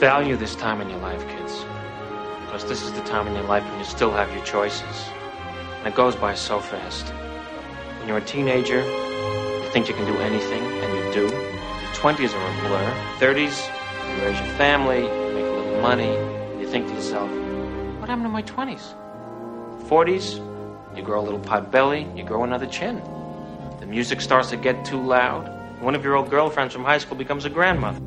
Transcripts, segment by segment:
Value this time in your life, kids. Because this is the time in your life when you still have your choices. And it goes by so fast. When you're a teenager, you think you can do anything, and you do. Your 20s are a blur. 30s, you raise your family, you make a little money. You think to yourself, what happened to my 20s? 40s, you grow a little pot belly, you grow another chin. The music starts to get too loud. One of your old girlfriends from high school becomes a grandmother.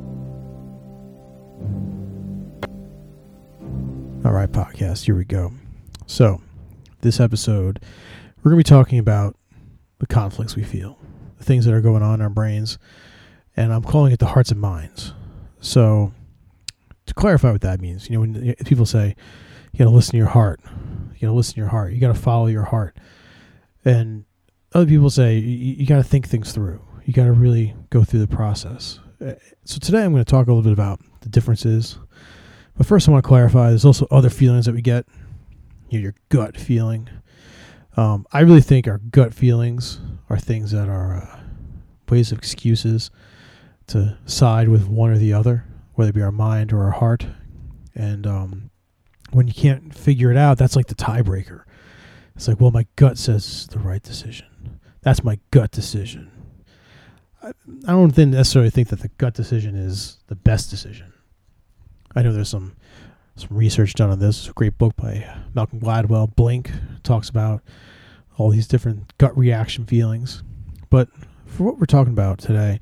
Right, podcast, here we go. So, this episode, we're going to be talking about the conflicts we feel, the things that are going on in our brains, and I'm calling it the hearts and minds. So, to clarify what that means, you know, when people say you got to listen to your heart, you got to listen to your heart, you got to follow your heart, and other people say you, you got to think things through, you got to really go through the process. Uh, So, today I'm going to talk a little bit about the differences but first, I want to clarify there's also other feelings that we get. You know, your gut feeling. Um, I really think our gut feelings are things that are uh, ways of excuses to side with one or the other, whether it be our mind or our heart. And um, when you can't figure it out, that's like the tiebreaker. It's like, well, my gut says the right decision. That's my gut decision. I, I don't necessarily think that the gut decision is the best decision. I know there's some some research done on this. It's a great book by Malcolm Gladwell. Blink talks about all these different gut reaction feelings. But for what we're talking about today,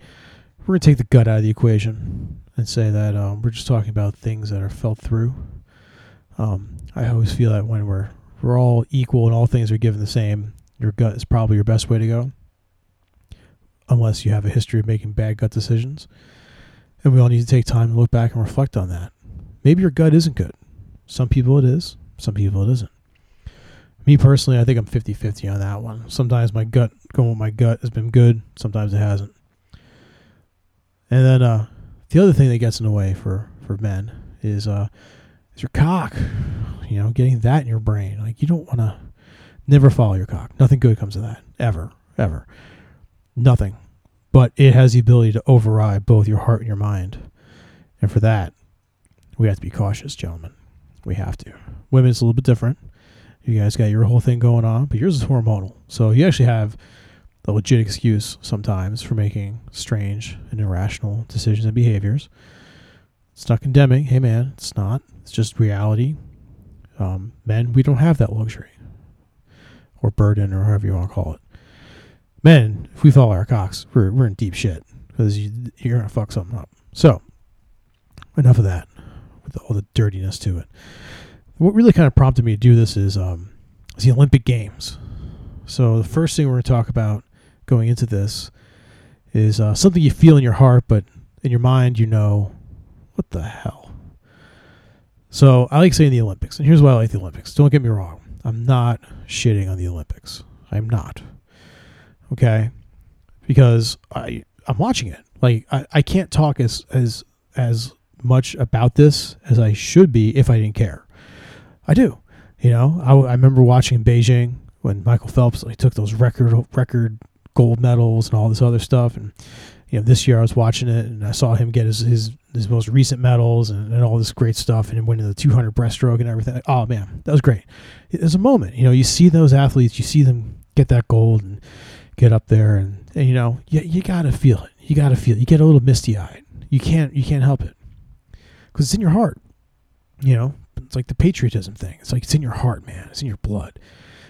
we're going to take the gut out of the equation and say that um, we're just talking about things that are felt through. Um, I always feel that when we're we're all equal and all things are given the same, your gut is probably your best way to go. Unless you have a history of making bad gut decisions. And we all need to take time to look back and reflect on that maybe your gut isn't good. Some people it is, some people it isn't. Me personally, I think I'm 50 50 on that one. Sometimes my gut, going with my gut, has been good, sometimes it hasn't. And then uh, the other thing that gets in the way for, for men is uh, is your cock. You know, getting that in your brain. Like, you don't want to never follow your cock. Nothing good comes of that. Ever. Ever. Nothing. But it has the ability to override both your heart and your mind. And for that, we have to be cautious, gentlemen. We have to. Women, it's a little bit different. You guys got your whole thing going on, but yours is hormonal. So you actually have a legit excuse sometimes for making strange and irrational decisions and behaviors. It's not condemning. Hey, man, it's not. It's just reality. Um, men, we don't have that luxury or burden or however you want to call it. Men, if we follow our cocks, we're, we're in deep shit because you, you're going to fuck something up. So, enough of that all the dirtiness to it. What really kind of prompted me to do this is um, is the Olympic Games. So the first thing we're going to talk about going into this is uh, something you feel in your heart, but in your mind you know, what the hell. So I like saying the Olympics, and here's why I like the Olympics. Don't get me wrong. I'm not shitting on the Olympics. I'm not. Okay, because I I'm watching it. Like I, I can't talk as as as much about this as I should be if I didn't care. I do. You know, I, I remember watching Beijing when Michael Phelps like took those record record gold medals and all this other stuff, and you know this year I was watching it and I saw him get his his, his most recent medals and, and all this great stuff and winning the 200 breaststroke and everything. Like, oh man, that was great. There's a moment, you know, you see those athletes, you see them get that gold and get up there, and, and you know, you, you gotta feel it. You gotta feel it. You get a little misty eyed. You can't you can't help it because it's in your heart. You know, it's like the patriotism thing. It's like it's in your heart, man. It's in your blood.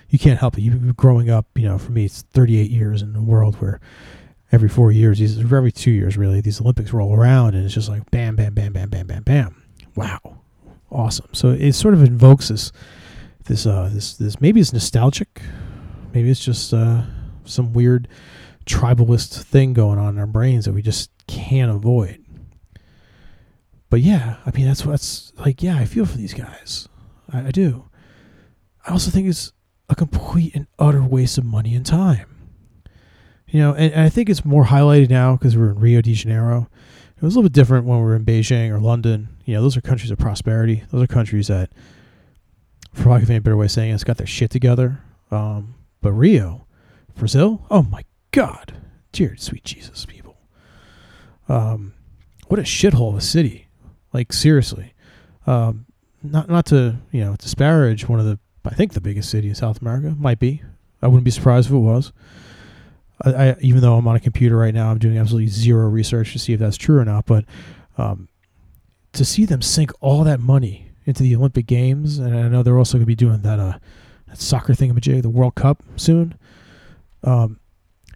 You can't help it. You growing up, you know, for me, it's 38 years in a world where every four years, these every two years, really, these Olympics roll around, and it's just like bam, bam, bam, bam, bam, bam, bam. Wow, awesome. So it sort of invokes this, this, uh, this, this. Maybe it's nostalgic. Maybe it's just uh, some weird tribalist thing going on in our brains that we just can't avoid but yeah, I mean that's what's like. Yeah, I feel for these guys. I, I do. I also think it's a complete and utter waste of money and time. You know, and, and I think it's more highlighted now because we're in Rio de Janeiro. It was a little bit different when we were in Beijing or London. You know, those are countries of prosperity. Those are countries that, for lack of any better way of saying it, has got their shit together. Um, but Rio, Brazil, oh my God, dear sweet Jesus, people. Um, what a shithole of a city Like seriously, um, not not to you know disparage one of the I think the biggest city in South America might be. I wouldn't be surprised if it was. I, I even though I'm on a computer right now, I'm doing absolutely zero research to see if that's true or not. But um, to see them sink all that money into the Olympic Games, and I know they're also going to be doing that uh that soccer thingamajig, the World Cup soon. Um,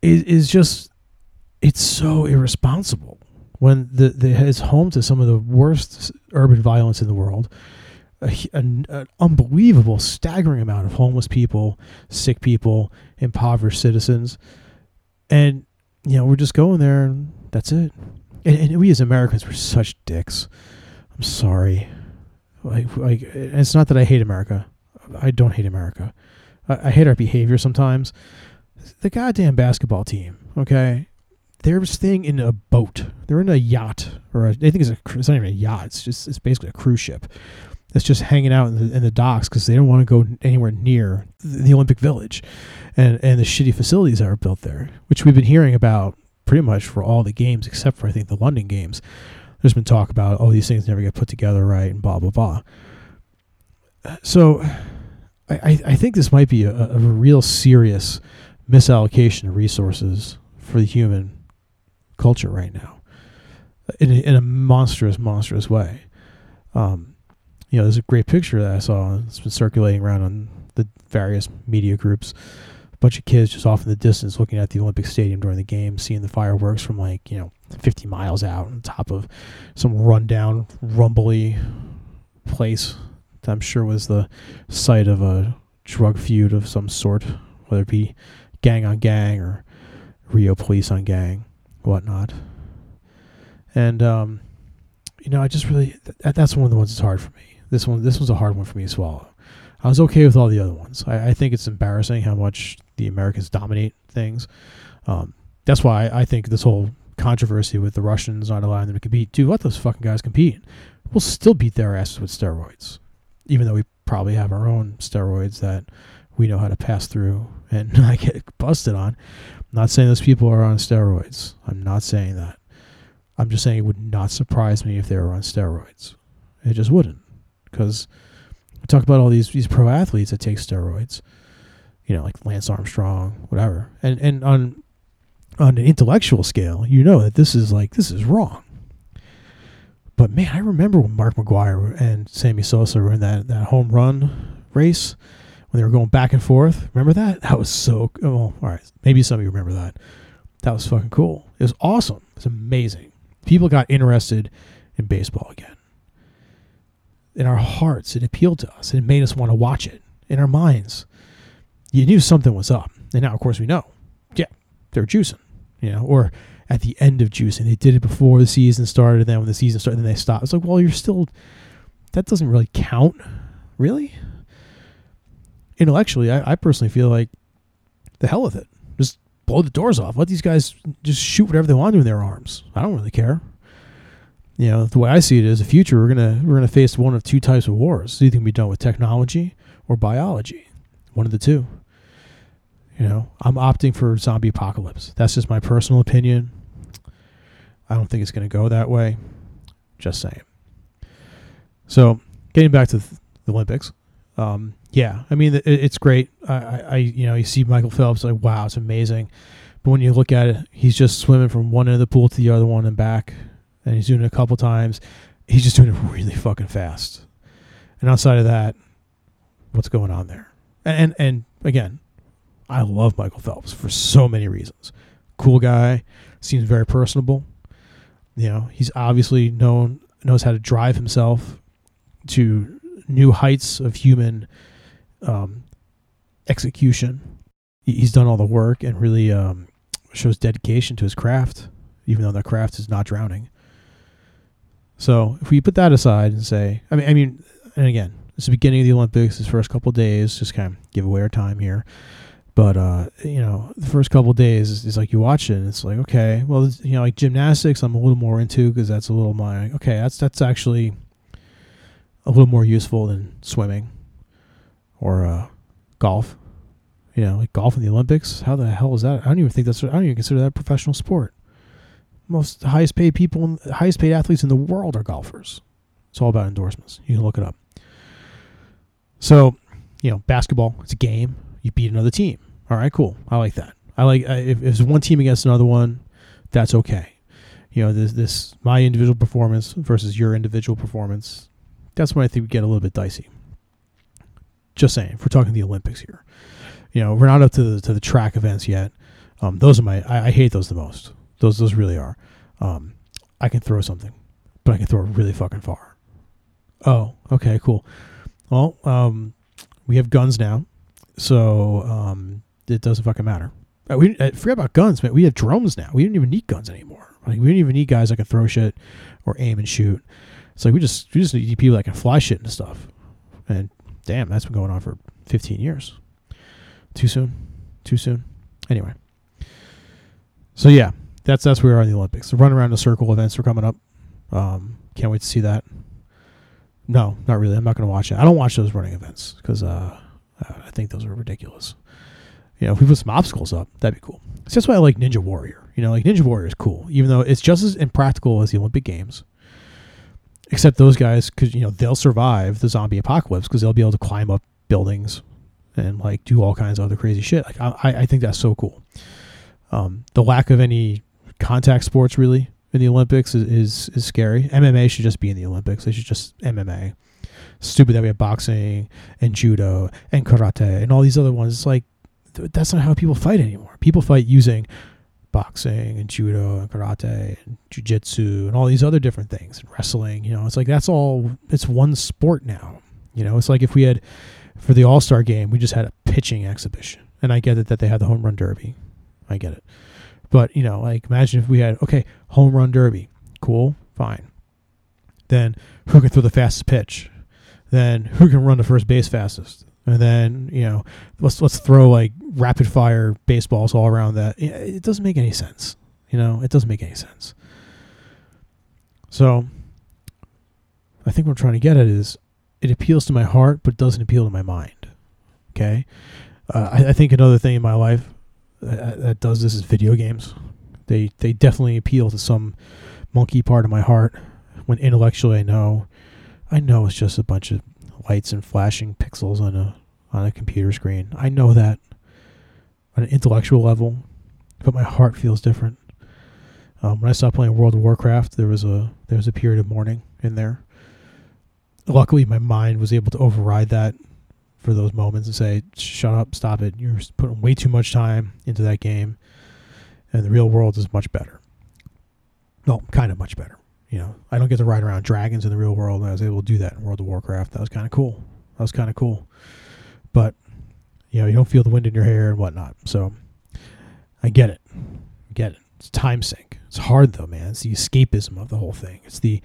is is just it's so irresponsible when the, the it's home to some of the worst urban violence in the world. A, an, an unbelievable, staggering amount of homeless people, sick people, impoverished citizens, and you know we're just going there, and that's it. And, and we as Americans were such dicks. I'm sorry. Like, like it's not that I hate America. I don't hate America. I, I hate our behavior sometimes. The goddamn basketball team, okay? They're staying in a boat. They're in a yacht, or a, I think it's a. It's not even a yacht. It's just it's basically a cruise ship. That's just hanging out in the, in the docks because they don't want to go anywhere near the Olympic Village, and and the shitty facilities that are built there, which we've been hearing about pretty much for all the games except for I think the London games. There's been talk about oh these things never get put together right and blah blah blah. So, I I think this might be a, a real serious misallocation of resources for the human culture right now in a, in a monstrous, monstrous way. Um, you know, there's a great picture that I saw. It's been circulating around on the various media groups. A bunch of kids just off in the distance looking at the Olympic Stadium during the game, seeing the fireworks from like, you know, 50 miles out on top of some rundown, rumbly place that I'm sure was the site of a drug feud of some sort, whether it be gang on gang or Rio police on gang, whatnot. And um, you know, I just really that, that's one of the ones that's hard for me. This one, this one's a hard one for me to swallow. I was okay with all the other ones. I, I think it's embarrassing how much the Americans dominate things. Um, that's why I, I think this whole controversy with the Russians not allowing them to compete. Dude, let those fucking guys compete. We'll still beat their asses with steroids, even though we probably have our own steroids that we know how to pass through and not get busted on. Not saying those people are on steroids. I'm not saying that. I'm just saying it would not surprise me if they were on steroids. It just wouldn't, because we talk about all these these pro athletes that take steroids. You know, like Lance Armstrong, whatever, and and on on an intellectual scale, you know that this is like this is wrong. But man, I remember when Mark McGwire and Sammy Sosa were in that, that home run race when they were going back and forth. Remember that? That was so oh, all right. Maybe some of you remember that. That was fucking cool. It was awesome. It was amazing. People got interested in baseball again. In our hearts, it appealed to us. It made us want to watch it. In our minds, you knew something was up. And now, of course, we know. Yeah, they're juicing, you know, or at the end of juicing. They did it before the season started, and then when the season started, then they stopped. It's like, well, you're still. That doesn't really count, really. Intellectually, I, I personally feel like the hell with it. Just blow the doors off. Let these guys just shoot whatever they want to in their arms. I don't really care. You know, the way I see it is, the future we're gonna we're gonna face one of two types of wars. It's either gonna be done with technology or biology. One of the two. You know, I'm opting for zombie apocalypse. That's just my personal opinion. I don't think it's going to go that way. Just saying. So, getting back to the Olympics, um, yeah, I mean it, it's great. I, I, you know, you see Michael Phelps, like wow, it's amazing. But when you look at it, he's just swimming from one end of the pool to the other one and back, and he's doing it a couple times. He's just doing it really fucking fast. And outside of that, what's going on there? And and, and again, I love Michael Phelps for so many reasons. Cool guy, seems very personable. You know, he's obviously known knows how to drive himself to new heights of human um, execution. He's done all the work and really um, shows dedication to his craft, even though that craft is not drowning. So if we put that aside and say, I mean, I mean, and again, it's the beginning of the Olympics. His first couple days, just kind of give away our time here. But uh, you know, the first couple days is, is, like you watch it, and it's like, okay, well, you know, like gymnastics, I'm a little more into because that's a little my okay. That's that's actually a little more useful than swimming or uh, golf. You know, like golf in the Olympics. How the hell is that? I don't even think that's. I don't even consider that a professional sport. Most highest paid people, highest paid athletes in the world are golfers. It's all about endorsements. You can look it up. So, you know, basketball, it's a game. You beat another team. All right, cool. I like that. I like if, if it's one team against another one, that's okay. You know, this this my individual performance versus your individual performance. That's when I think we get a little bit dicey. Just saying, if we're talking the Olympics here, you know, we're not up to the to the track events yet. Um, those are my I, I hate those the most. Those those really are. Um, I can throw something, but I can throw it really fucking far. Oh, okay, cool. Well, um, we have guns now, so um, it doesn't fucking matter. Uh, we I forget about guns, man. We have drones now. We don't even need guns anymore. Like we don't even need guys that can throw shit or aim and shoot. It's like we just we just need people that can fly shit and stuff. And damn, that's been going on for 15 years. Too soon. Too soon. Anyway. So yeah, that's that's where we are in the Olympics. The run around the circle events are coming up. Um, can't wait to see that. No, not really. I'm not going to watch it. I don't watch those running events because uh, I think those are ridiculous. You know, if we put some obstacles up, that'd be cool. That's why I like Ninja Warrior. You know, like Ninja Warrior is cool, even though it's just as impractical as the Olympic Games. Except those guys, because you know they'll survive the zombie apocalypse because they'll be able to climb up buildings and like do all kinds of other crazy shit. Like I, I think that's so cool. Um, the lack of any contact sports really in the Olympics is, is, is scary. MMA should just be in the Olympics. They should just MMA. Stupid that we have boxing and judo and karate and all these other ones. It's like that's not how people fight anymore. People fight using boxing and judo and karate and jujitsu and all these other different things and wrestling. You know, it's like that's all. It's one sport now. You know, it's like if we had for the All Star game, we just had a pitching exhibition. And I get it that they had the home run derby. I get it. But, you know, like imagine if we had, okay, home run derby. Cool, fine. Then who can throw the fastest pitch? Then who can run the first base fastest? And then, you know, let's let's throw like rapid fire baseballs all around that. It doesn't make any sense. You know, it doesn't make any sense. So I think what I'm trying to get at is it appeals to my heart, but doesn't appeal to my mind. Okay, uh, I, I, think another thing in my life that, that, does this is video games. They they definitely appeal to some monkey part of my heart. When intellectually I know, I know it's just a bunch of lights and flashing pixels on a on a computer screen. I know that on an intellectual level, but my heart feels different. Um, when I stopped playing World of Warcraft, there was a there was a period of mourning in there luckily my mind was able to override that for those moments and say, "Shut up, stop it! You're putting way too much time into that game, and the real world is much better." Well, kind of much better. You know, I don't get to ride around dragons in the real world, I was able to do that in World of Warcraft. That was kind of cool. That was kind of cool, but you know, you don't feel the wind in your hair and whatnot. So, I get it, I get it. It's time sink. It's hard though, man. It's the escapism of the whole thing. It's the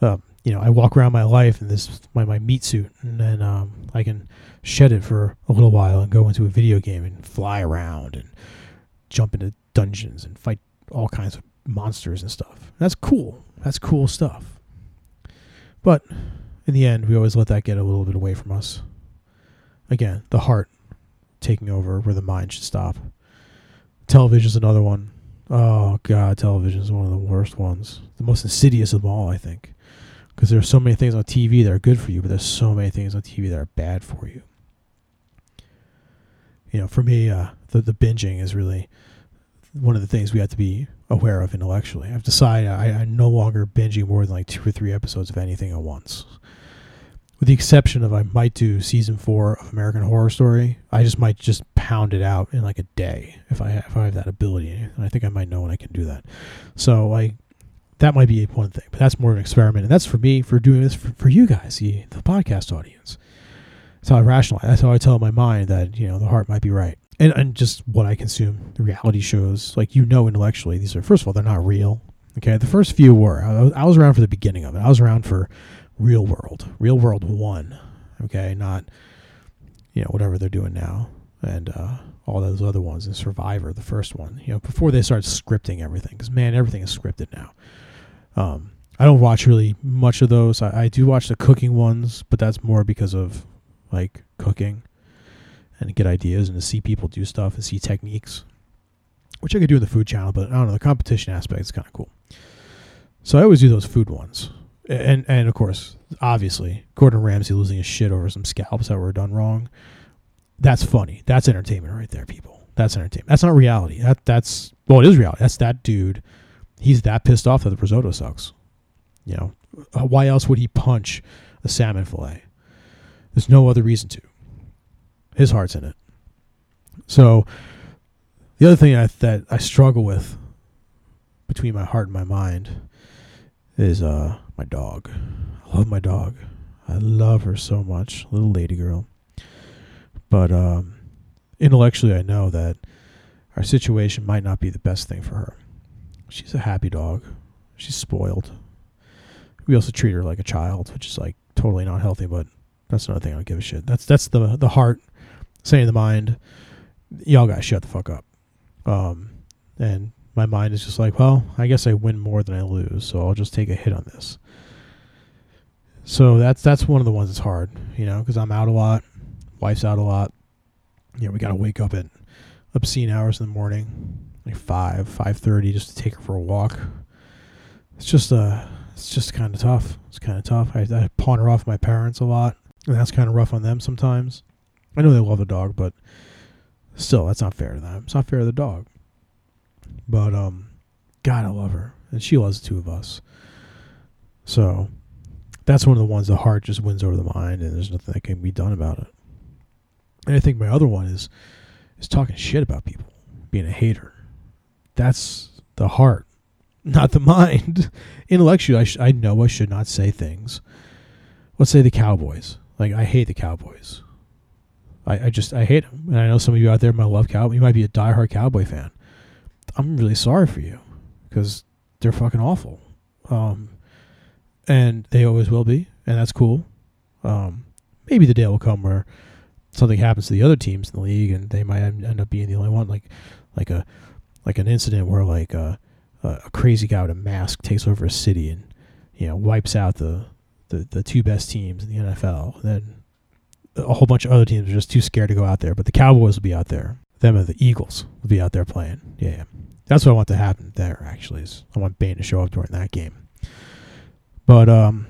um, you know, I walk around my life in this my, my meat suit, and then um, I can shed it for a little while and go into a video game and fly around and jump into dungeons and fight all kinds of monsters and stuff. That's cool. That's cool stuff. But in the end, we always let that get a little bit away from us. Again, the heart taking over where the mind should stop. Television's another one. Oh god, television is one of the worst ones. The most insidious of them all, I think because there's so many things on TV that are good for you, but there's so many things on TV that are bad for you. You know, for me, uh, the the binging is really one of the things we have to be aware of intellectually. I've decided I, I'm no longer binging more than like two or three episodes of anything at once. With the exception of I might do season four of American Horror Story, I just might just pound it out in like a day if I have, if I have that ability, and I think I might know when I can do that. So I that might be one thing, but that's more of an experiment. And that's for me for doing this for, for you guys, the, the podcast audience. That's how I rationalize. That's how I tell my mind that, you know, the heart might be right. And, and just what I consume, the reality shows, like, you know, intellectually, these are, first of all, they're not real. Okay. The first few were. I I was around for the beginning of it. I was around for Real World, Real World 1. Okay. Not, you know, whatever they're doing now. And, uh, all those other ones and Survivor, the first one, you know, before they start scripting everything. Because, man, everything is scripted now. Um, I don't watch really much of those. I, I do watch the cooking ones, but that's more because of like cooking and get ideas and to see people do stuff and see techniques, which I could do in the food channel. But I don't know the competition aspect is kind of cool. So I always do those food ones, and and of course, obviously, Gordon Ramsay losing his shit over some scalps that were done wrong. That's funny. That's entertainment right there, people. That's entertainment. That's not reality. That that's well, it is reality. That's that dude. He's that pissed off that the risotto sucks. You know, uh, why else would he punch a salmon fillet? There's no other reason to. His heart's in it. So, the other thing I, that I struggle with between my heart and my mind is uh my dog. I love my dog. I love her so much, little lady girl. But um, intellectually, I know that our situation might not be the best thing for her. She's a happy dog. She's spoiled. We also treat her like a child, which is like totally not healthy. But that's another thing I don't give a shit. That's that's the the heart saying the mind. Y'all gotta shut the fuck up. Um, and my mind is just like, well, I guess I win more than I lose, so I'll just take a hit on this. So that's that's one of the ones that's hard, you know, because I'm out a lot, wife's out a lot. You know, we got to wake up at obscene hours in the morning, like five, five thirty, just to take her for a walk. It's just uh, it's just kind of tough. It's kind of tough. I, I pawn her off my parents a lot, and that's kind of rough on them sometimes. I know they love the dog, but still, that's not fair to them. It's not fair to the dog. But um, God, I love her, and she loves the two of us. So that's one of the ones the heart just wins over the mind, and there's nothing that can be done about it. And I think my other one is is talking shit about people, being a hater. That's the heart, not the mind. Intellectually, I, sh- I know I should not say things. Let's say the Cowboys. Like I hate the Cowboys. I, I just I hate them, and I know some of you out there might love Cowboy. You might be a diehard Cowboy fan. I'm really sorry for you because they're fucking awful. Um, and they always will be, and that's cool. Um, maybe the day will come where something happens to the other teams in the league, and they might end up being the only one, like like a like an incident where like a, a crazy guy with a mask takes over a city and you know wipes out the the, the two best teams in the NFL. Then a whole bunch of other teams are just too scared to go out there, but the Cowboys will be out there. Them and the Eagles will be out there playing. Yeah, that's what I want to happen there. Actually, is I want Bane to show up during that game. But um,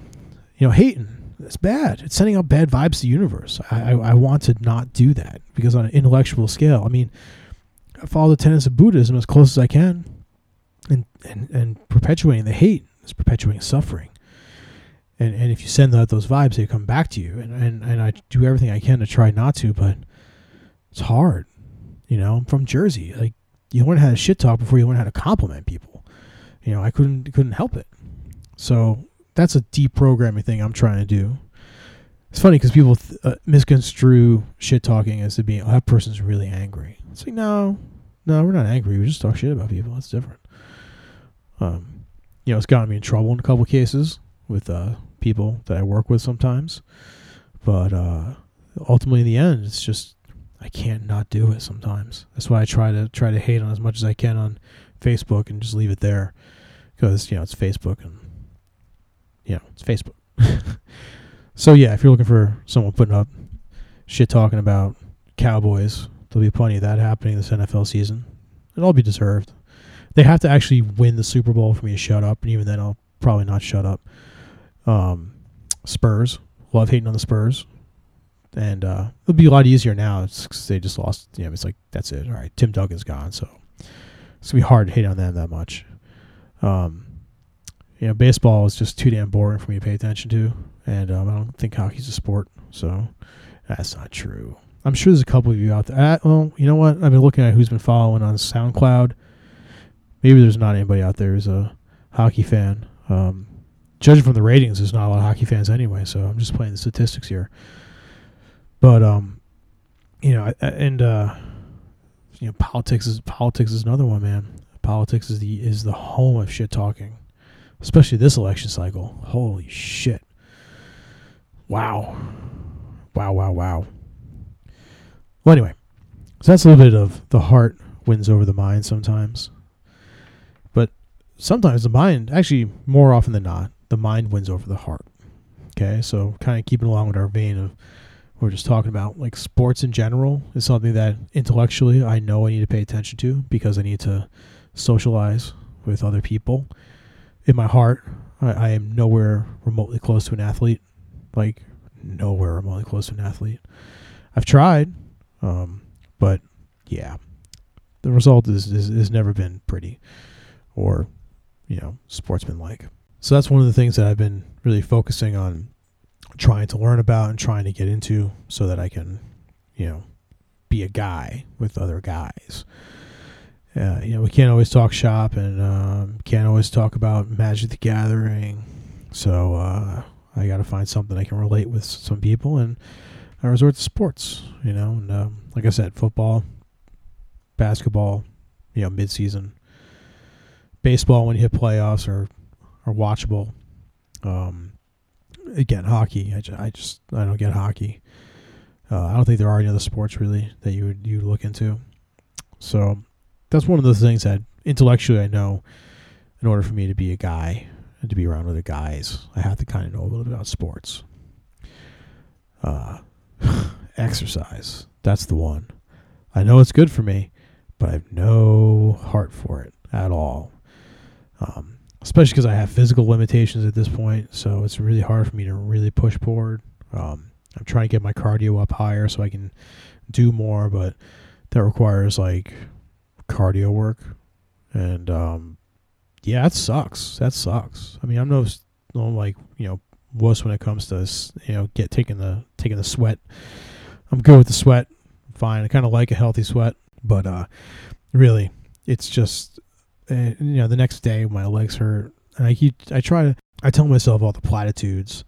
you know, hating it's bad. It's sending out bad vibes to the universe. I, I, I want to not do that because on an intellectual scale, I mean, I follow the tenets of Buddhism as close as I can, and and and perpetuating the hate is perpetuating suffering. And and if you send out those vibes, they come back to you. And, and and I do everything I can to try not to, but it's hard. You know, I'm from Jersey. Like you learn how to shit talk before you learn how to compliment people. You know, I couldn't couldn't help it. So that's a deprogramming thing I'm trying to do. It's funny because people th- uh, misconstrue shit talking as to being, oh, that person's really angry. It's like, no, no, we're not angry. We just talk shit about people. That's different. Um, you know, it's gotten me in trouble in a couple cases with uh, people that I work with sometimes. But uh, ultimately, in the end, it's just I can't not do it sometimes. That's why I try to try to hate on as much as I can on Facebook and just leave it there because you know it's Facebook and you know, it's Facebook. so yeah, if you're looking for someone putting up shit talking about Cowboys, there'll be plenty of that happening this NFL season. It'll all be deserved. They have to actually win the Super Bowl for me to shut up, and even then, I'll probably not shut up. Um, Spurs, love hating on the Spurs, and uh, it'll be a lot easier now. It's they just lost. You know, it's like that's it. All right, Tim Duncan's gone, so it's gonna be hard to hate on them that much. Um, you know, baseball is just too damn boring for me to pay attention to, and um, I don't think hockey's a sport. So that's not true. I'm sure there's a couple of you out there. Uh, well, you know what? I've been looking at who's been following on SoundCloud. Maybe there's not anybody out there who's a hockey fan. Um, judging from the ratings, there's not a lot of hockey fans anyway. So I'm just playing the statistics here. But um, you know, and uh, you know, politics is politics is another one, man. Politics is the is the home of shit talking especially this election cycle. Holy shit. Wow. Wow, wow, wow. Well, anyway, so that's a little bit of the heart wins over the mind sometimes. But sometimes the mind, actually, more often than not, the mind wins over the heart. Okay, so kind of keeping along with our vein of we're just talking about, like sports in general is something that intellectually I know I need to pay attention to because I need to socialize with other people in my heart, I, I am nowhere remotely close to an athlete. Like nowhere remotely close to an athlete. I've tried, um, but yeah, the result is, is has never been pretty, or you know, sportsmanlike. So that's one of the things that I've been really focusing on trying to learn about and trying to get into so that I can, you know, be a guy with other guys. You know, we can't always talk shop and um, can't always talk about Magic the Gathering. So uh, I got to find something I can relate with some people, and I resort to sports. You know, and um, like I said, football, basketball, you know, mid-season, baseball when you hit playoffs are are watchable. Um, again, hockey. I just, I just I don't get hockey. Uh, I don't think there are any other sports really that you would you look into. So that's one of those things that intellectually I know. In order for me to be a guy and to be around other guys, I have to kind of know a little bit about sports. Uh, exercise. That's the one. I know it's good for me, but I have no heart for it at all. Um, especially because I have physical limitations at this point, so it's really hard for me to really push forward. Um, I'm trying to get my cardio up higher so I can do more, but that requires like cardio work, and um, yeah, that sucks. That sucks. I mean, I'm no, no like you know wuss when it comes to you know get taking the taking the sweat. I'm good with the sweat. Fine. I kind of like a healthy sweat, but uh, really, it's just uh, you know the next day my legs hurt, and I keep I try to I tell myself all the platitudes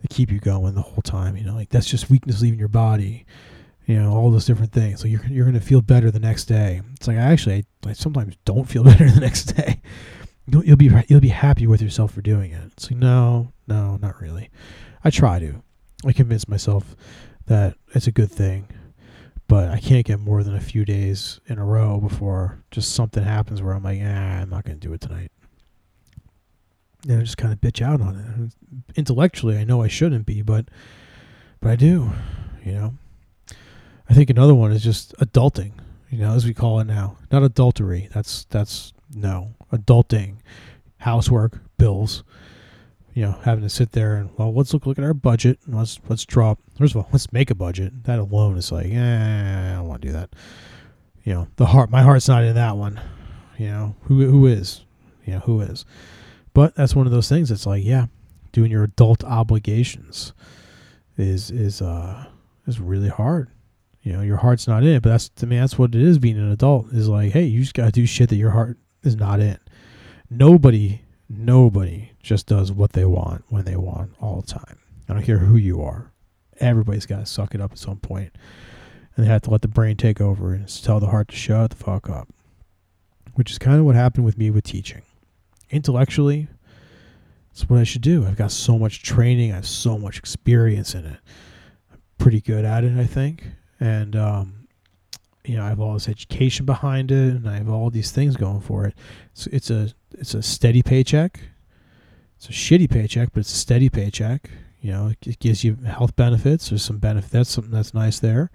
that keep you going the whole time. You know, like that's just weakness leaving your body. You know, all those different things. So you're you're gonna feel better the next day. It's like I actually I, I sometimes don't feel better the next day. You'll, you'll be you'll be happy with yourself for doing it. It's like no, no, not really. I try to. I convince myself that it's a good thing, but I can't get more than a few days in a row before just something happens where I'm like, ah, I'm not going to do it tonight. And I just kind of bitch out on it. Intellectually, I know I shouldn't be, but but I do. You know, I think another one is just adulting. You know, as we call it now, not adultery. That's that's no adulting, housework, bills. You know, having to sit there and well, let's look look at our budget. And let's let's draw. First of all, let's make a budget. That alone is like, eh, I don't want to do that. You know, the heart, my heart's not in that one. You know, who who is? You know, who is? But that's one of those things. It's like, yeah, doing your adult obligations is is uh is really hard. You know, your heart's not in it, but that's to me that's what it is being an adult. Is like, hey, you just gotta do shit that your heart is not in. Nobody, nobody just does what they want when they want all the time. I don't care who you are. Everybody's got to suck it up at some point, and they have to let the brain take over and tell the heart to shut the fuck up. Which is kind of what happened with me with teaching. Intellectually, it's what I should do. I've got so much training. I have so much experience in it. I'm pretty good at it, I think. And um, you know, I have all this education behind it, and I have all these things going for it. So it's a it's a steady paycheck. It's a shitty paycheck, but it's a steady paycheck. You know, it gives you health benefits. There's some benefit. That's something that's nice there.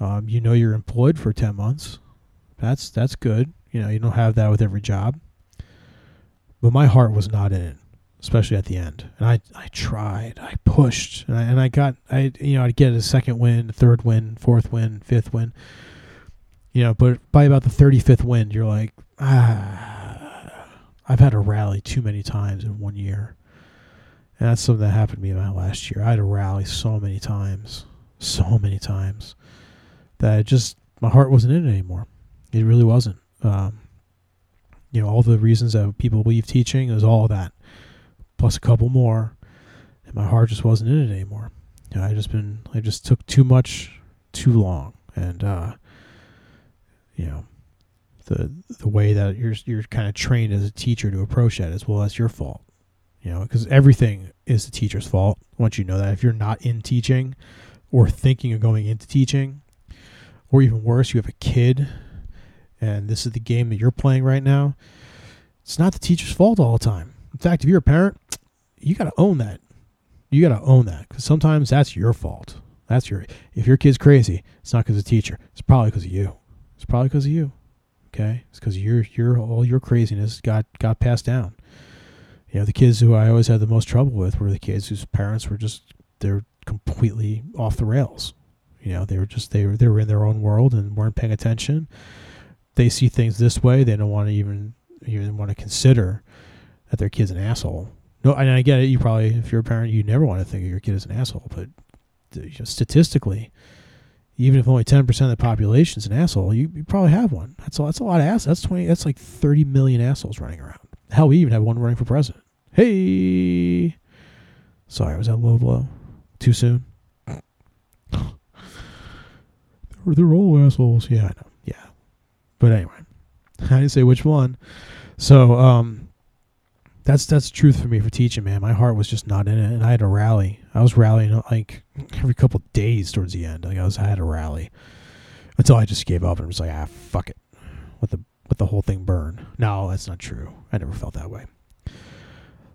Um, you know, you're employed for ten months. That's that's good. You know, you don't have that with every job. But my heart was not in it, especially at the end. And I I tried. I pushed, and I, and I got I you know I'd get a second win, third win, fourth win, fifth win you know, but by about the 35th win, you're like, ah, I've had a rally too many times in one year. And that's something that happened to me my last year. I had a rally so many times, so many times, that it just, my heart wasn't in it anymore. It really wasn't. Um, you know, all the reasons that people leave teaching is all that, plus a couple more. And my heart just wasn't in it anymore. I just been, I just took too much, too long. And, uh, you know the the way that you're you're kind of trained as a teacher to approach that as well that's your fault you know because everything is the teacher's fault once you know that if you're not in teaching or thinking of going into teaching or even worse you have a kid and this is the game that you're playing right now it's not the teacher's fault all the time in fact if you're a parent you got to own that you got to own that because sometimes that's your fault that's your if your kid's crazy it's not because of the teacher it's probably because of you it's probably because of you. Okay, it's because your your all your craziness got got passed down. You know, the kids who I always had the most trouble with were the kids whose parents were just they're completely off the rails. You know, they were just they were they were in their own world and weren't paying attention. They see things this way. They don't want to even even want to consider that their kid's an asshole. No, and I get it. You probably, if you're a parent, you never want to think of your kid as an asshole. But you know, statistically, even if only ten percent of the population is an asshole, you, you probably have one. That's a, that's a lot of assholes. That's twenty. That's like thirty million assholes running around. Hell, we even have one running for president. Hey, sorry, was that low blow? Too soon? they're, they're all assholes. Yeah, I know. Yeah, but anyway, I didn't say which one. So, um, that's that's the truth for me for teaching, man. My heart was just not in it, and I had to rally. I was rallying like every couple days towards the end. Like I was, I had to rally until I just gave up and was like, ah, fuck it, let the let the whole thing burn. No, that's not true. I never felt that way.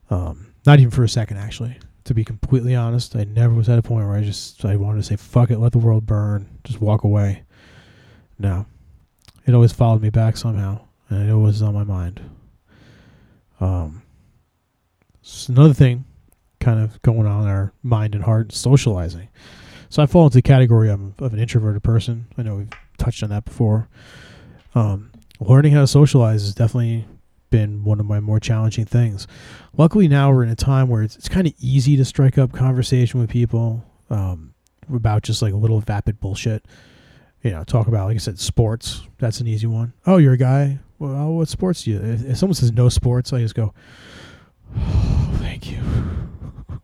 Um, not even for a second, actually. To be completely honest, I never was at a point where I just I wanted to say, fuck it, let the world burn, just walk away. No, it always followed me back somehow, and it always was on my mind. Um, so another thing kind of going on in our mind and heart, socializing. So I fall into the category of, of an introverted person. I know we've touched on that before. Um, learning how to socialize has definitely been one of my more challenging things. Luckily, now we're in a time where it's, it's kind of easy to strike up conversation with people um, about just like a little vapid bullshit. You know, talk about, like I said, sports. That's an easy one. Oh, you're a guy. Well, what sports do you? If, if someone says no sports, I just go, Oh, thank you.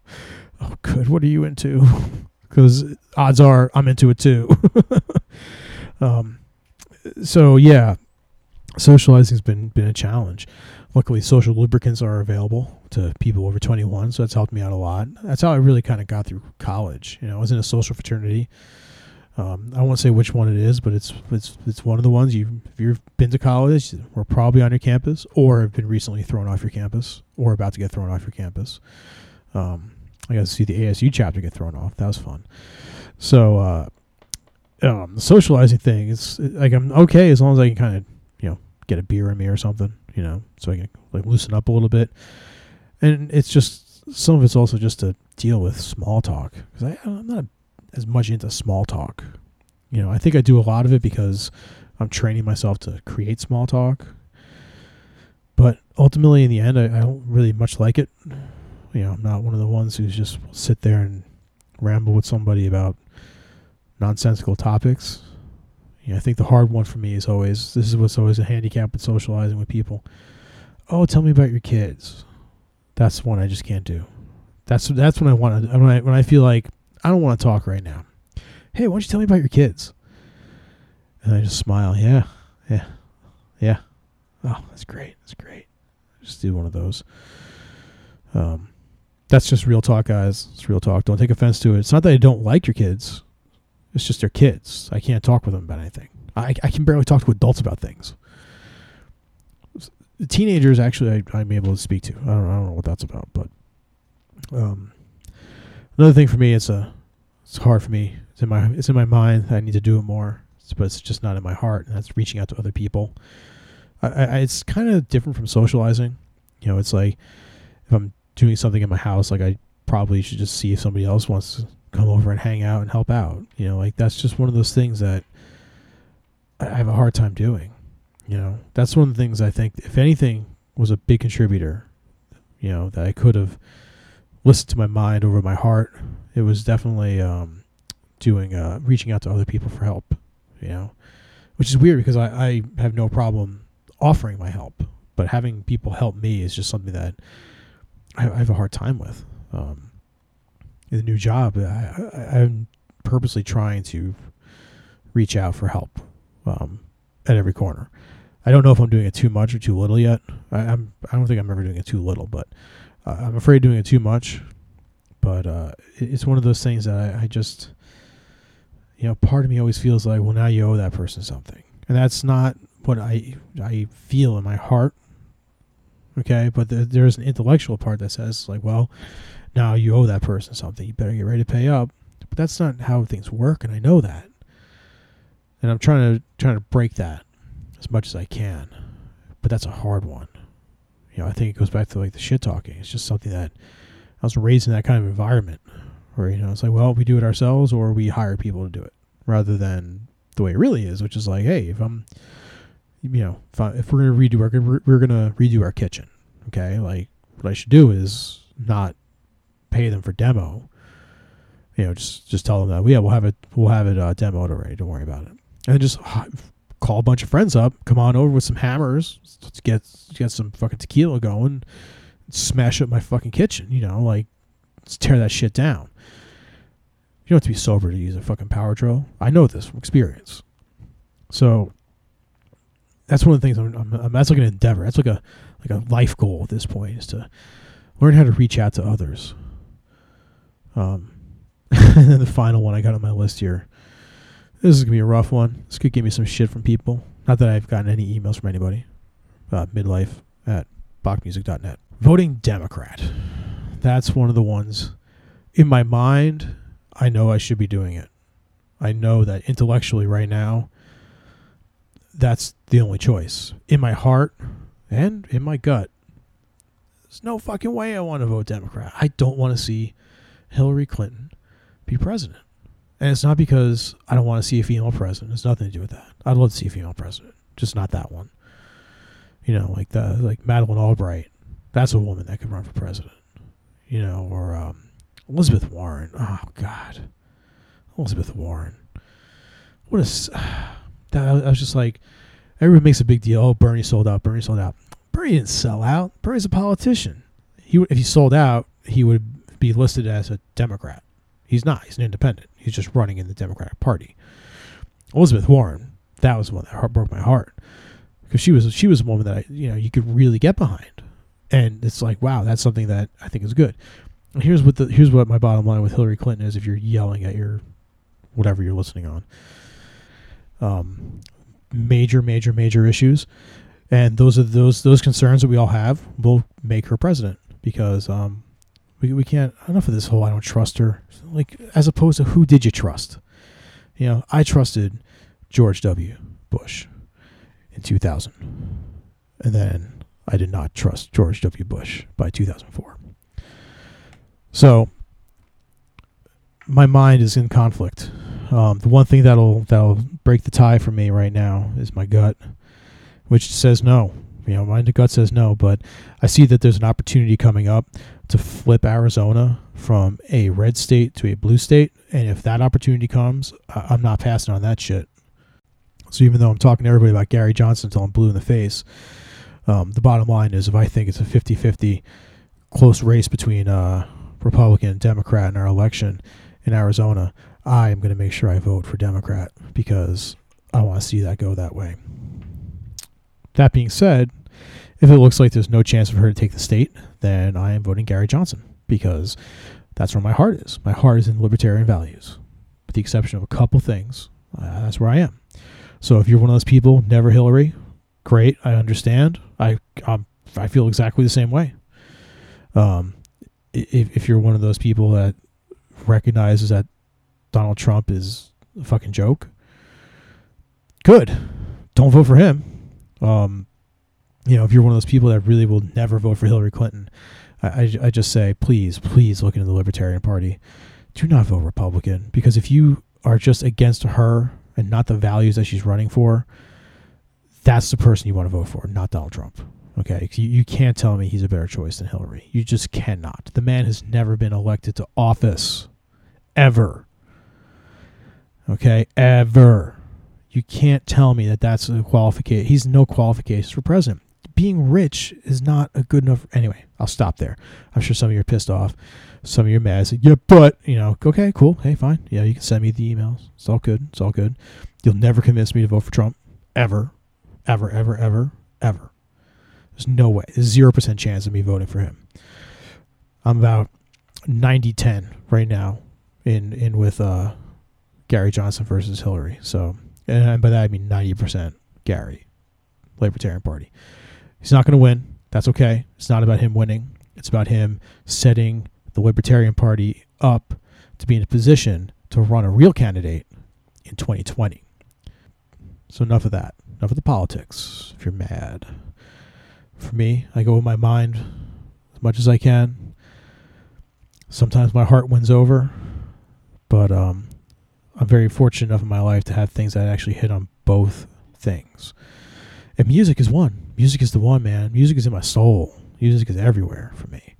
Oh, good. What are you into? Because odds are I'm into it too. um, so yeah, socializing's been been a challenge. Luckily, social lubricants are available to people over 21, so that's helped me out a lot. That's how I really kind of got through college. You know, I was in a social fraternity. Um, I won't say which one it is, but it's it's it's one of the ones you if you've been to college or probably on your campus or have been recently thrown off your campus or about to get thrown off your campus. Um, I got to see the ASU chapter get thrown off. That was fun. So uh, um, the socializing thing is like I'm okay as long as I can kind of you know get a beer in me or something, you know, so I can like loosen up a little bit. And it's just some of it's also just to deal with small talk because I'm not a as much into small talk. You know, I think I do a lot of it because I'm training myself to create small talk. But ultimately, in the end, I, I don't really much like it. You know, I'm not one of the ones who's just sit there and ramble with somebody about nonsensical topics. You know, I think the hard one for me is always this is what's always a handicap with socializing with people. Oh, tell me about your kids. That's one I just can't do. That's that's when I want to when I when I feel like I don't want to talk right now. Hey, why don't you tell me about your kids? And I just smile. Yeah, yeah, yeah. Oh, that's great. That's great. Just do one of those. Um, that's just real talk, guys. It's real talk. Don't take offense to it. It's not that I don't like your kids. It's just their kids. I can't talk with them about anything. I, I can barely talk to adults about things. The teenagers, actually, I, I'm able to speak to. I don't, I don't know what that's about, but um, another thing for me, it's a, it's hard for me. It's in my, it's in my mind. I need to do it more, but it's just not in my heart. And that's reaching out to other people. I, I it's kind of different from socializing. You know, it's like if I'm doing something in my house, like I probably should just see if somebody else wants to come over and hang out and help out. You know, like that's just one of those things that I have a hard time doing. You know, that's one of the things I think, if anything, was a big contributor. You know, that I could have listened to my mind over my heart. It was definitely um, doing uh, reaching out to other people for help. You know, which is weird because I, I have no problem offering my help, but having people help me is just something that I, I have a hard time with. Um, in the new job, I, I, I'm purposely trying to reach out for help um, at every corner. I don't know if I'm doing it too much or too little yet. I, I'm I don't think I'm ever doing it too little, but uh, I'm afraid doing it too much. But uh, it's one of those things that I, I just, you know, part of me always feels like, well, now you owe that person something, and that's not what I I feel in my heart. Okay, but the, there's an intellectual part that says like, well, now you owe that person something. You better get ready to pay up. But that's not how things work, and I know that. And I'm trying to trying to break that as much as I can. But that's a hard one. You know, I think it goes back to like the shit talking. It's just something that I was raised in that kind of environment where you know it's like, well, we do it ourselves or we hire people to do it, rather than the way it really is, which is like, hey, if I'm, you know, if, I, if we're gonna redo our we're gonna redo our kitchen, okay, like what I should do is not pay them for demo. You know, just just tell them that yeah, we'll have it we'll have it uh, demoed already. Don't worry about it, and just call a bunch of friends up, come on over with some hammers, let's get get some fucking tequila going, smash up my fucking kitchen. You know, like let's tear that shit down. You don't have to be sober to use a fucking power drill. I know this from experience. So that's one of the things I'm, I'm, I'm, that's like an endeavor. That's like a like a life goal at this point is to learn how to reach out to others. Um, and then the final one I got on my list here. This is gonna be a rough one. This could give me some shit from people. Not that I've gotten any emails from anybody. Uh, midlife at bachmusic.net. Voting Democrat. That's one of the ones in my mind I know I should be doing it. I know that intellectually right now, that's the only choice. In my heart and in my gut, there's no fucking way I want to vote Democrat. I don't want to see Hillary Clinton be president. And it's not because I don't want to see a female president. It's nothing to do with that. I'd love to see a female president, just not that one. You know, like the like Madeleine Albright. That's a woman that could run for president. You know, or um, Elizabeth Warren. Oh God, Elizabeth Warren. What a that I was just like, everyone makes a big deal. Oh, Bernie sold out. Bernie sold out. Bernie didn't sell out. Bernie's a politician. He if he sold out, he would be listed as a Democrat. He's not. He's an independent. He's just running in the Democratic Party. Elizabeth Warren. That was the one that broke my heart because she was she was a woman that I, you know you could really get behind, and it's like wow, that's something that I think is good here's what the here's what my bottom line with Hillary Clinton is if you're yelling at your whatever you're listening on. Um, major, major, major issues, and those are those those concerns that we all have will make her president because um, we we can't enough of this whole I don't trust her like as opposed to who did you trust? You know, I trusted George W. Bush in 2000, and then I did not trust George W. Bush by 2004. So my mind is in conflict. Um, the one thing that'll that'll break the tie for me right now is my gut, which says no. You know, my gut says no, but I see that there's an opportunity coming up to flip Arizona from a red state to a blue state, and if that opportunity comes, I- am not passing on that shit. So even though I'm talking to everybody about Gary Johnson until I'm blue in the face, um, the bottom line is if I think it's a 50-50 close race between uh, Republican and Democrat in our election in Arizona, I am going to make sure I vote for Democrat because I want to see that go that way. That being said, if it looks like there's no chance for her to take the state, then I am voting Gary Johnson because that's where my heart is. My heart is in libertarian values, with the exception of a couple things. Uh, that's where I am. So if you're one of those people, never Hillary, great. I understand. I I'm, I feel exactly the same way. Um, if, if you're one of those people that recognizes that Donald Trump is a fucking joke, good. Don't vote for him. Um, you know, if you're one of those people that really will never vote for Hillary Clinton, I, I, I just say, please, please look into the Libertarian Party. Do not vote Republican because if you are just against her and not the values that she's running for, that's the person you want to vote for, not Donald Trump. Okay, you, you can't tell me he's a better choice than Hillary. You just cannot. The man has never been elected to office, ever. Okay, ever. You can't tell me that that's a qualification. He's no qualifications for president. Being rich is not a good enough. Anyway, I'll stop there. I'm sure some of you are pissed off. Some of you are mad. Say, yeah, but you know, okay, cool. Hey, fine. Yeah, you can send me the emails. It's all good. It's all good. You'll never convince me to vote for Trump, ever, ever, ever, ever, ever. There's no way. Zero percent chance of me voting for him. I'm about 90-10 right now in in with uh, Gary Johnson versus Hillary. So, and by that I mean 90% Gary, Libertarian Party. He's not going to win. That's okay. It's not about him winning. It's about him setting the Libertarian Party up to be in a position to run a real candidate in 2020. So enough of that. Enough of the politics. If you're mad. for me. I go with my mind as much as I can. Sometimes my heart wins over, but um, I'm very fortunate enough in my life to have things that actually hit on both things. And music is one. Music is the one, man. Music is in my soul. Music is everywhere for me.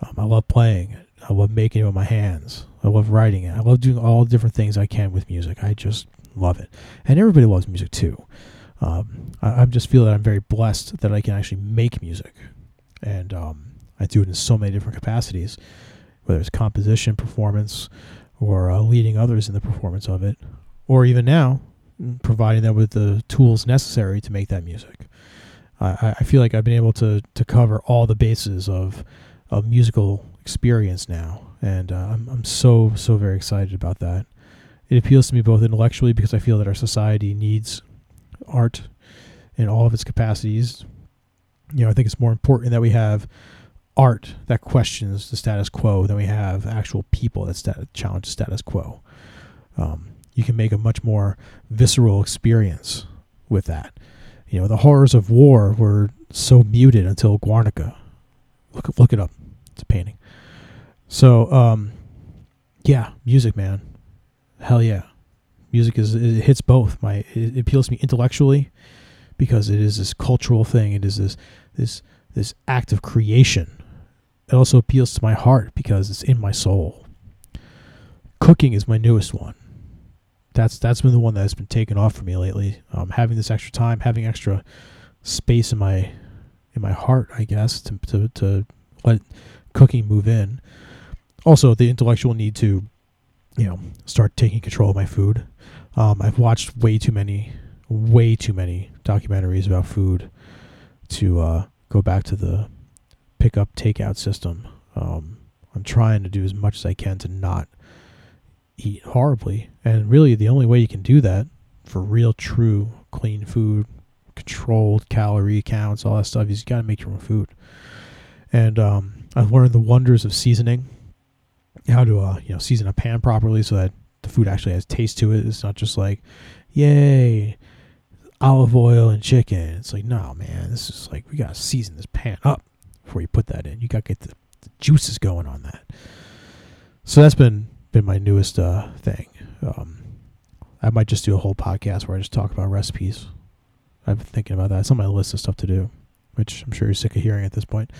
Um, I love playing it. I love making it with my hands. I love writing it. I love doing all the different things I can with music. I just love it. And everybody loves music too. Um, I, I, just feel that I'm very blessed that I can actually make music. And um, I do it in so many different capacities, whether it's composition, performance, or uh, leading others in the performance of it, or even now, providing them with the tools necessary to make that music. I, I feel like I've been able to, to cover all the bases of, of musical experience now, and uh, I'm, I'm so, so very excited about that. It appeals to me both intellectually because I feel that our society needs art in all of its capacities. You know, I think it's more important that we have art that questions the status quo than we have actual people that stat- challenge the status quo. Um, you can make a much more visceral experience with that. You know, the horrors of war were so muted until Guernica. Look, look it up. It's a painting. So, um, yeah, music, man. Hell yeah music is it hits both. My it appeals to me intellectually because it is this cultural thing. It is this this this act of creation. It also appeals to my heart because it's in my soul. Cooking is my newest one. That's that's been the one that's been taken off for me lately. Um, having this extra time, having extra space in my in my heart, I guess, to to, to let cooking move in. Also, the intellectual need to, you know, start taking control of my food. Um, I've watched way too many, way too many documentaries about food to uh, go back to the pick up takeout system. Um, I'm trying to do as much as I can to not eat horribly, and really the only way you can do that for real, true, clean food, controlled calorie counts, all that stuff, is you got to make your own food. And um, I've learned the wonders of seasoning, how to uh, you know season a pan properly so that the food actually has taste to it. It's not just like, yay, olive oil and chicken. It's like, no, man, this is like we gotta season this pan up before you put that in. You gotta get the, the juices going on that. So that's been been my newest uh, thing. Um, I might just do a whole podcast where I just talk about recipes. I've been thinking about that. It's on my list of stuff to do, which I'm sure you're sick of hearing at this point.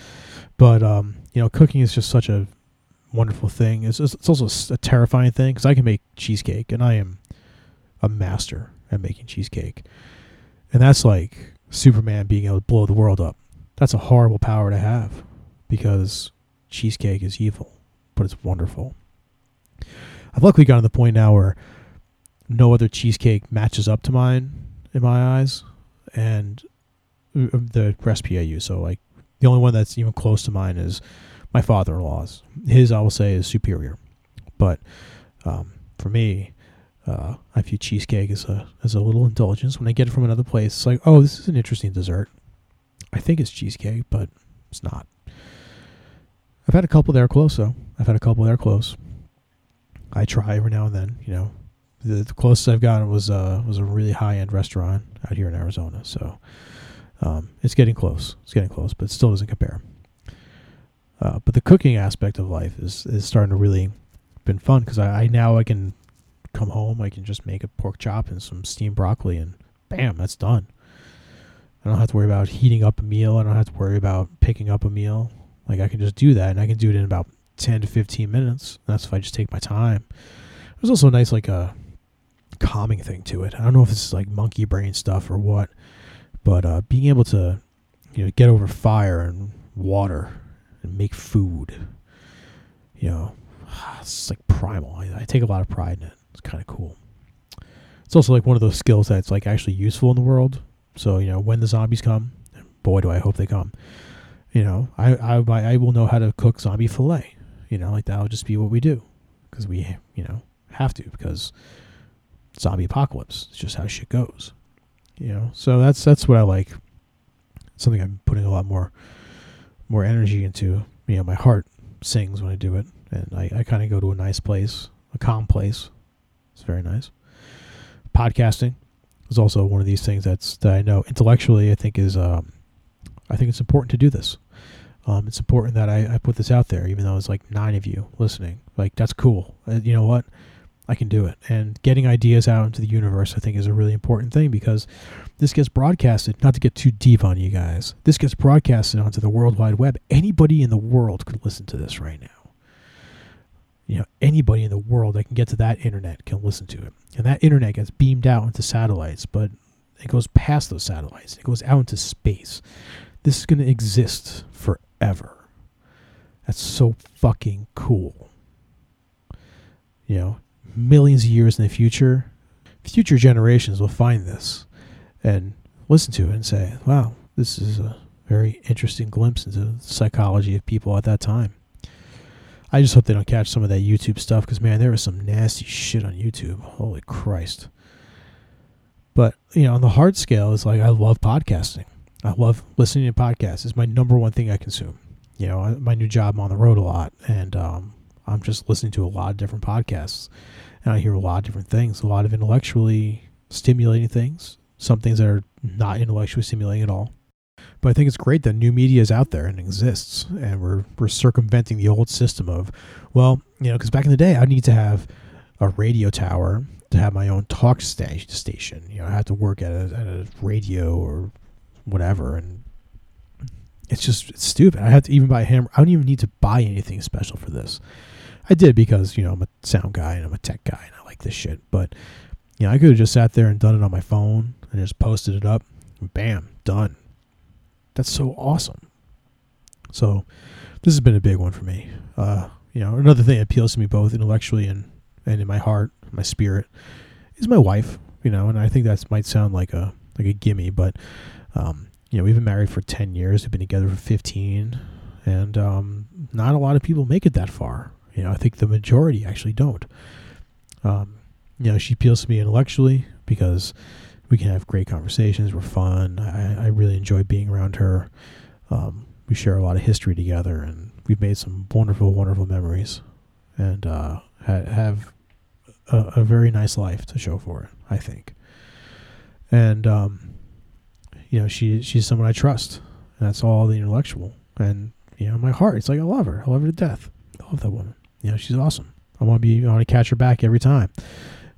But um, you know, cooking is just such a wonderful thing. It's, it's also a terrifying thing because I can make cheesecake and I am a master at making cheesecake. And that's like Superman being able to blow the world up. That's a horrible power to have because cheesecake is evil, but it's wonderful. I've luckily gotten to the point now where no other cheesecake matches up to mine in my eyes, and uh, the recipe I use. So like the only one that's even close to mine is my father-in-law's. His, I will say, is superior, but um, for me, uh, I view cheesecake as a as a little indulgence. When I get it from another place, it's like, oh, this is an interesting dessert. I think it's cheesecake, but it's not. I've had a couple there close though. I've had a couple there close. I try every now and then. You know, the, the closest I've gotten was uh was a really high end restaurant out here in Arizona. So um, it's getting close. It's getting close, but it still doesn't compare. Uh, but the cooking aspect of life is, is starting to really been fun because I, I now I can come home, I can just make a pork chop and some steamed broccoli, and bam, that's done. I don't have to worry about heating up a meal. I don't have to worry about picking up a meal. Like I can just do that, and I can do it in about ten to fifteen minutes. That's if I just take my time. There's also a nice like a uh, calming thing to it. I don't know if this is like monkey brain stuff or what, but uh, being able to you know get over fire and water and make food. You know, it's like primal. I, I take a lot of pride in it. It's kind of cool. It's also like one of those skills that's like actually useful in the world. So you know, when the zombies come, boy, do I hope they come. You know, I I I will know how to cook zombie fillet. You know, like that'll just be what we do because we you know have to because zombie apocalypse. It's just how shit goes. You know, so that's that's what I like. Something I'm putting a lot more more energy into. You know, my heart sings when I do it, and I, I kind of go to a nice place, a calm place. It's very nice. Podcasting is also one of these things that's that I know intellectually I think is um, I think it's important to do this. Um, it's important that I, I put this out there, even though it's like nine of you listening. Like that's cool. Uh, you know what? I can do it. And getting ideas out into the universe, I think, is a really important thing because this gets broadcasted. Not to get too deep on you guys, this gets broadcasted onto the World Wide Web. Anybody in the world could listen to this right now. You know, anybody in the world that can get to that internet can listen to it. And that internet gets beamed out into satellites, but it goes past those satellites. It goes out into space. This is going to exist forever. That's so fucking cool. You know, millions of years in the future, future generations will find this and listen to it and say, wow, this is a very interesting glimpse into the psychology of people at that time. I just hope they don't catch some of that YouTube stuff because, man, there was some nasty shit on YouTube. Holy Christ. But, you know, on the hard scale, it's like I love podcasting. I love listening to podcasts. It's my number one thing I consume. You know, my new job, I'm on the road a lot, and um, I'm just listening to a lot of different podcasts. And I hear a lot of different things, a lot of intellectually stimulating things, some things that are not intellectually stimulating at all. But I think it's great that new media is out there and exists, and we're we're circumventing the old system of, well, you know, because back in the day, I need to have a radio tower to have my own talk sta- station. You know, I had to work at a, at a radio or whatever, and it's just it's stupid. I have to even buy a hammer. I don't even need to buy anything special for this. I did because you know I'm a sound guy and I'm a tech guy and I like this shit. But you know, I could have just sat there and done it on my phone and just posted it up. bam, done. That's so awesome. So this has been a big one for me. Uh, you know, another thing that appeals to me both intellectually and, and in my heart, my spirit, is my wife. You know, and I think that might sound like a like a gimme, but um, you know, we've been married for ten years. We've been together for fifteen, and um, not a lot of people make it that far. You know, I think the majority actually don't. Um, you know, she appeals to me intellectually because we can have great conversations. We're fun. I, I really enjoy being around her. Um, we share a lot of history together, and we've made some wonderful, wonderful memories, and uh, ha- have a, a, very nice life to show for it. I think, and um, you know, she she's someone I trust. And that's all the intellectual, and you know, my heart. It's like I love her. I love her to death. I love that woman. You know, she's awesome. I want to be. I want to catch her back every time,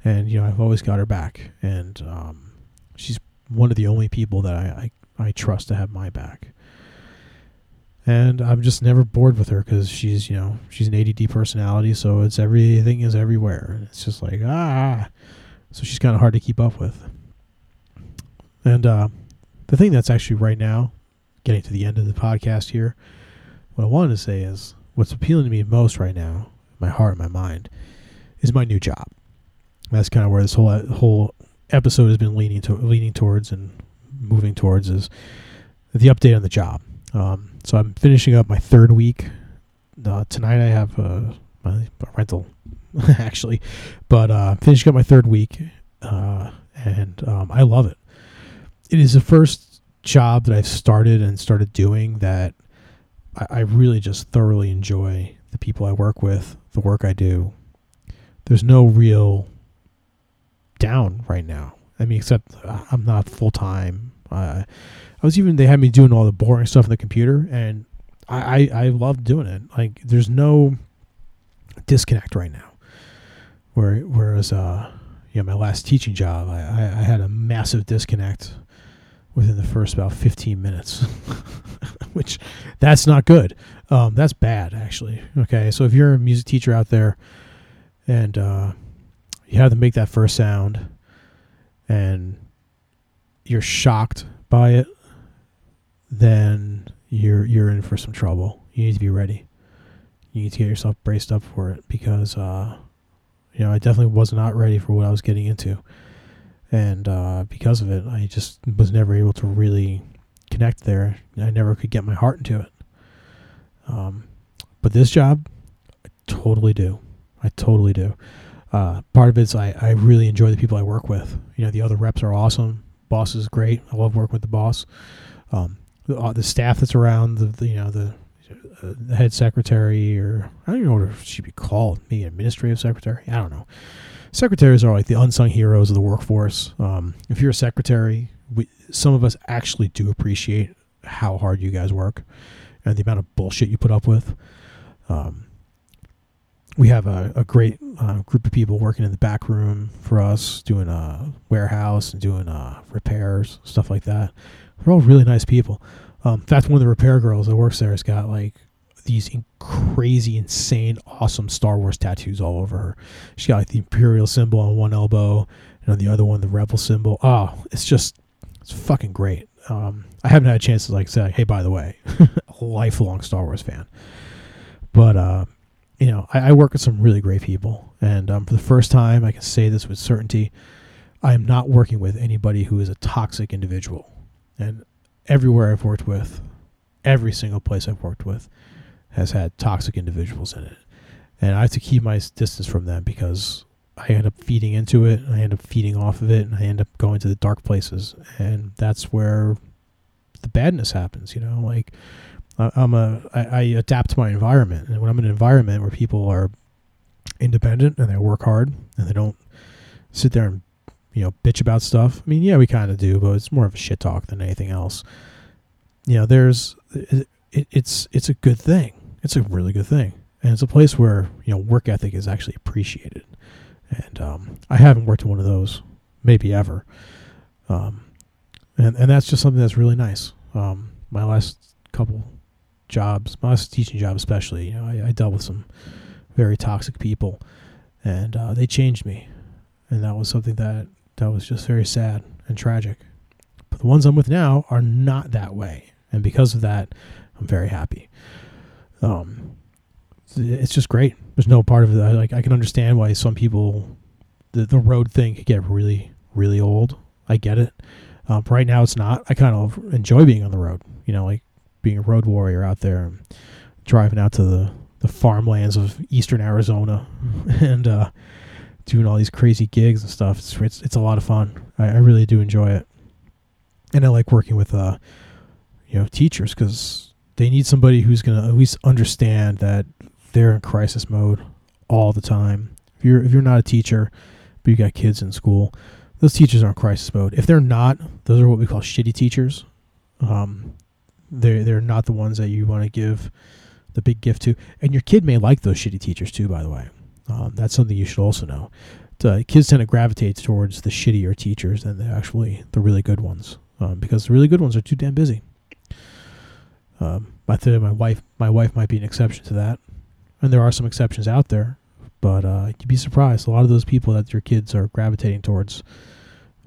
and you know, I've always got her back, and um, she's one of the only people that I, I, I trust to have my back. And I'm just never bored with her because she's, you know, she's an ADD personality, so it's everything is everywhere. It's just like, ah. So she's kind of hard to keep up with. And uh, the thing that's actually right now, getting to the end of the podcast here, what I wanted to say is what's appealing to me most right now, my heart and my mind, is my new job. That's kind of where this whole whole episode has been leaning to leaning towards and moving towards is the update on the job. Um, so I'm finishing up my third week. Uh, tonight I have uh, my rental, actually, but uh, finishing up my third week, uh, and um, I love it. It is the first job that I've started and started doing that I, I really just thoroughly enjoy. The people I work with, the work I do. There's no real down right now. I mean, except uh, I'm not full time. Uh, I was even they had me doing all the boring stuff on the computer, and I I, I love doing it. Like there's no disconnect right now. Where whereas uh you know my last teaching job, I I, I had a massive disconnect within the first about 15 minutes, which that's not good. Um, that's bad actually. Okay, so if you're a music teacher out there, and uh, you have to make that first sound and you're shocked by it, then you're you're in for some trouble. You need to be ready. You need to get yourself braced up for it because uh, you know I definitely was not ready for what I was getting into, and uh, because of it, I just was never able to really connect there. I never could get my heart into it. Um, but this job, I totally do. I totally do. Uh, part of it's I, I really enjoy the people I work with. You know, the other reps are awesome. Boss is great. I love working with the boss. Um, the, uh, the staff that's around, the, the you know the, uh, the, head secretary or I don't even know what she'd be called. Maybe administrative secretary. I don't know. Secretaries are like the unsung heroes of the workforce. Um, if you're a secretary, we, some of us actually do appreciate how hard you guys work and the amount of bullshit you put up with. Um, we have a, a great uh, group of people working in the back room for us, doing a warehouse and doing uh, repairs, stuff like that. They're all really nice people. Um, in fact, one of the repair girls that works there has got like these in- crazy, insane, awesome Star Wars tattoos all over her. She got like the Imperial symbol on one elbow, and on the other one the Rebel symbol. Oh, it's just it's fucking great. Um, I haven't had a chance to like say, hey, by the way, lifelong Star Wars fan, but uh, you know, I, I, work with some really great people, and um, for the first time, I can say this with certainty: I am not working with anybody who is a toxic individual. And everywhere I've worked with, every single place I've worked with, has had toxic individuals in it, and I have to keep my distance from them because I end up feeding into it, I end up feeding off of it, and I end up going to the dark places, and that's where the badness happens. You know, like I'm a I, I adapt to my environment, and when I'm in an environment where people are independent and they work hard and they don't sit there and you know bitch about stuff. I mean, yeah, we kind of do, but it's more of a shit talk than anything else. You know, there's it, it, it's it's a good thing. It's a really good thing, and it's a place where you know work ethic is actually appreciated. And um, I haven't worked in one of those, maybe ever. Um, and and that's just something that's really nice. Um, my last couple jobs, my last teaching job especially, you know, I, I dealt with some very toxic people, and uh, they changed me, and that was something that that was just very sad and tragic. But the ones I'm with now are not that way, and because of that, I'm very happy. Um, it's just great. There's no part of it. Like I can understand why some people, the the road thing could get really really old. I get it. Um, right now it's not. I kind of enjoy being on the road. You know, like being a road warrior out there, and driving out to the, the farmlands of eastern Arizona, and uh, doing all these crazy gigs and stuff. It's it's, it's a lot of fun. I, I, really do enjoy it, and I like working with uh, you know teachers because they need somebody who's gonna at least understand that they're in crisis mode all the time. If you're if you're not a teacher, but you got kids in school, those teachers are in crisis mode. If they're not, those are what we call shitty teachers. Um, they're they're not the ones that you want to give the big gift to. And your kid may like those shitty teachers too. By the way, um, that's something you should also know. Kids tend to gravitate towards the shittier teachers than the actually the really good ones, um, because the really good ones are too damn busy. Um, I think my wife my wife might be an exception to that, and there are some exceptions out there, but uh, you'd be surprised. A lot of those people that your kids are gravitating towards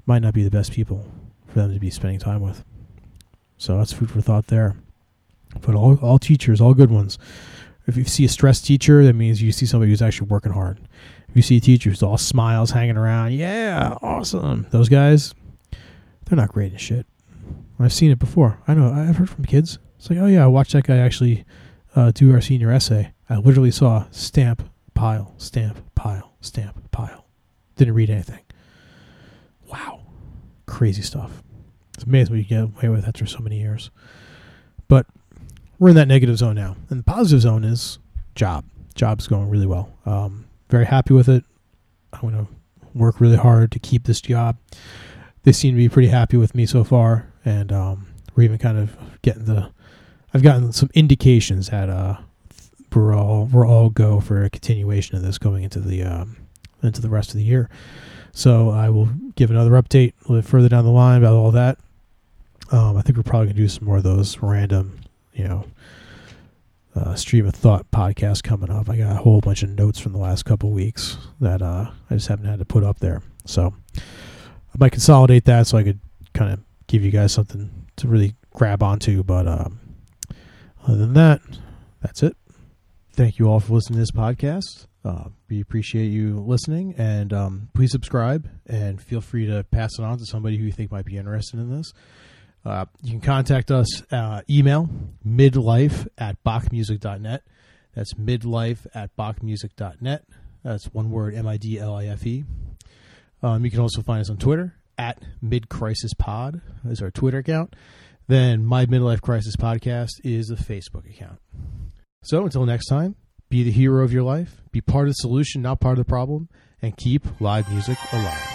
might not be the best people for them to be spending time with. So that's food for thought there. But all, all teachers, all good ones. If you see a stressed teacher, that means you see somebody who's actually working hard. If you see a teacher who's all smiles hanging around, yeah, awesome. Those guys, they're not great at shit. I've seen it before. I know. I've heard from kids. It's like, oh yeah, I watched that guy actually uh, do our senior essay. I literally saw stamp, pile, stamp, pile, stamp, pile. Didn't read anything. Wow, crazy stuff. It's amazing what you get away with after so many years. But we're in that negative zone now. And the positive zone is job. Job's going really well. Um, very happy with it. I'm going to work really hard to keep this job. They seem to be pretty happy with me so far. And um, we're even kind of getting the. I've gotten some indications that uh, we're all we're all go for a continuation of this going into the um, into the rest of the year. So I will give another update a little further down the line about all that. Um, I think we're probably gonna do some more of those random, you know, uh, stream of thought podcast coming up. I got a whole bunch of notes from the last couple weeks that uh, I just haven't had to put up there. So I might consolidate that so I could kind of give you guys something to really grab onto. But um, other than that, that's it. Thank you all for listening to this podcast. Uh, we appreciate you listening, and um, please subscribe and feel free to pass it on to somebody who you think might be interested in this. Uh, you can contact us uh, email midlife at bachmusic.net. That's midlife at bachmusic.net. That's one word, M I D L I F E. Um, you can also find us on Twitter at midcrisispod is our Twitter account. Then My Midlife Crisis Podcast is a Facebook account. So until next time, be the hero of your life, be part of the solution, not part of the problem, and keep live music alive.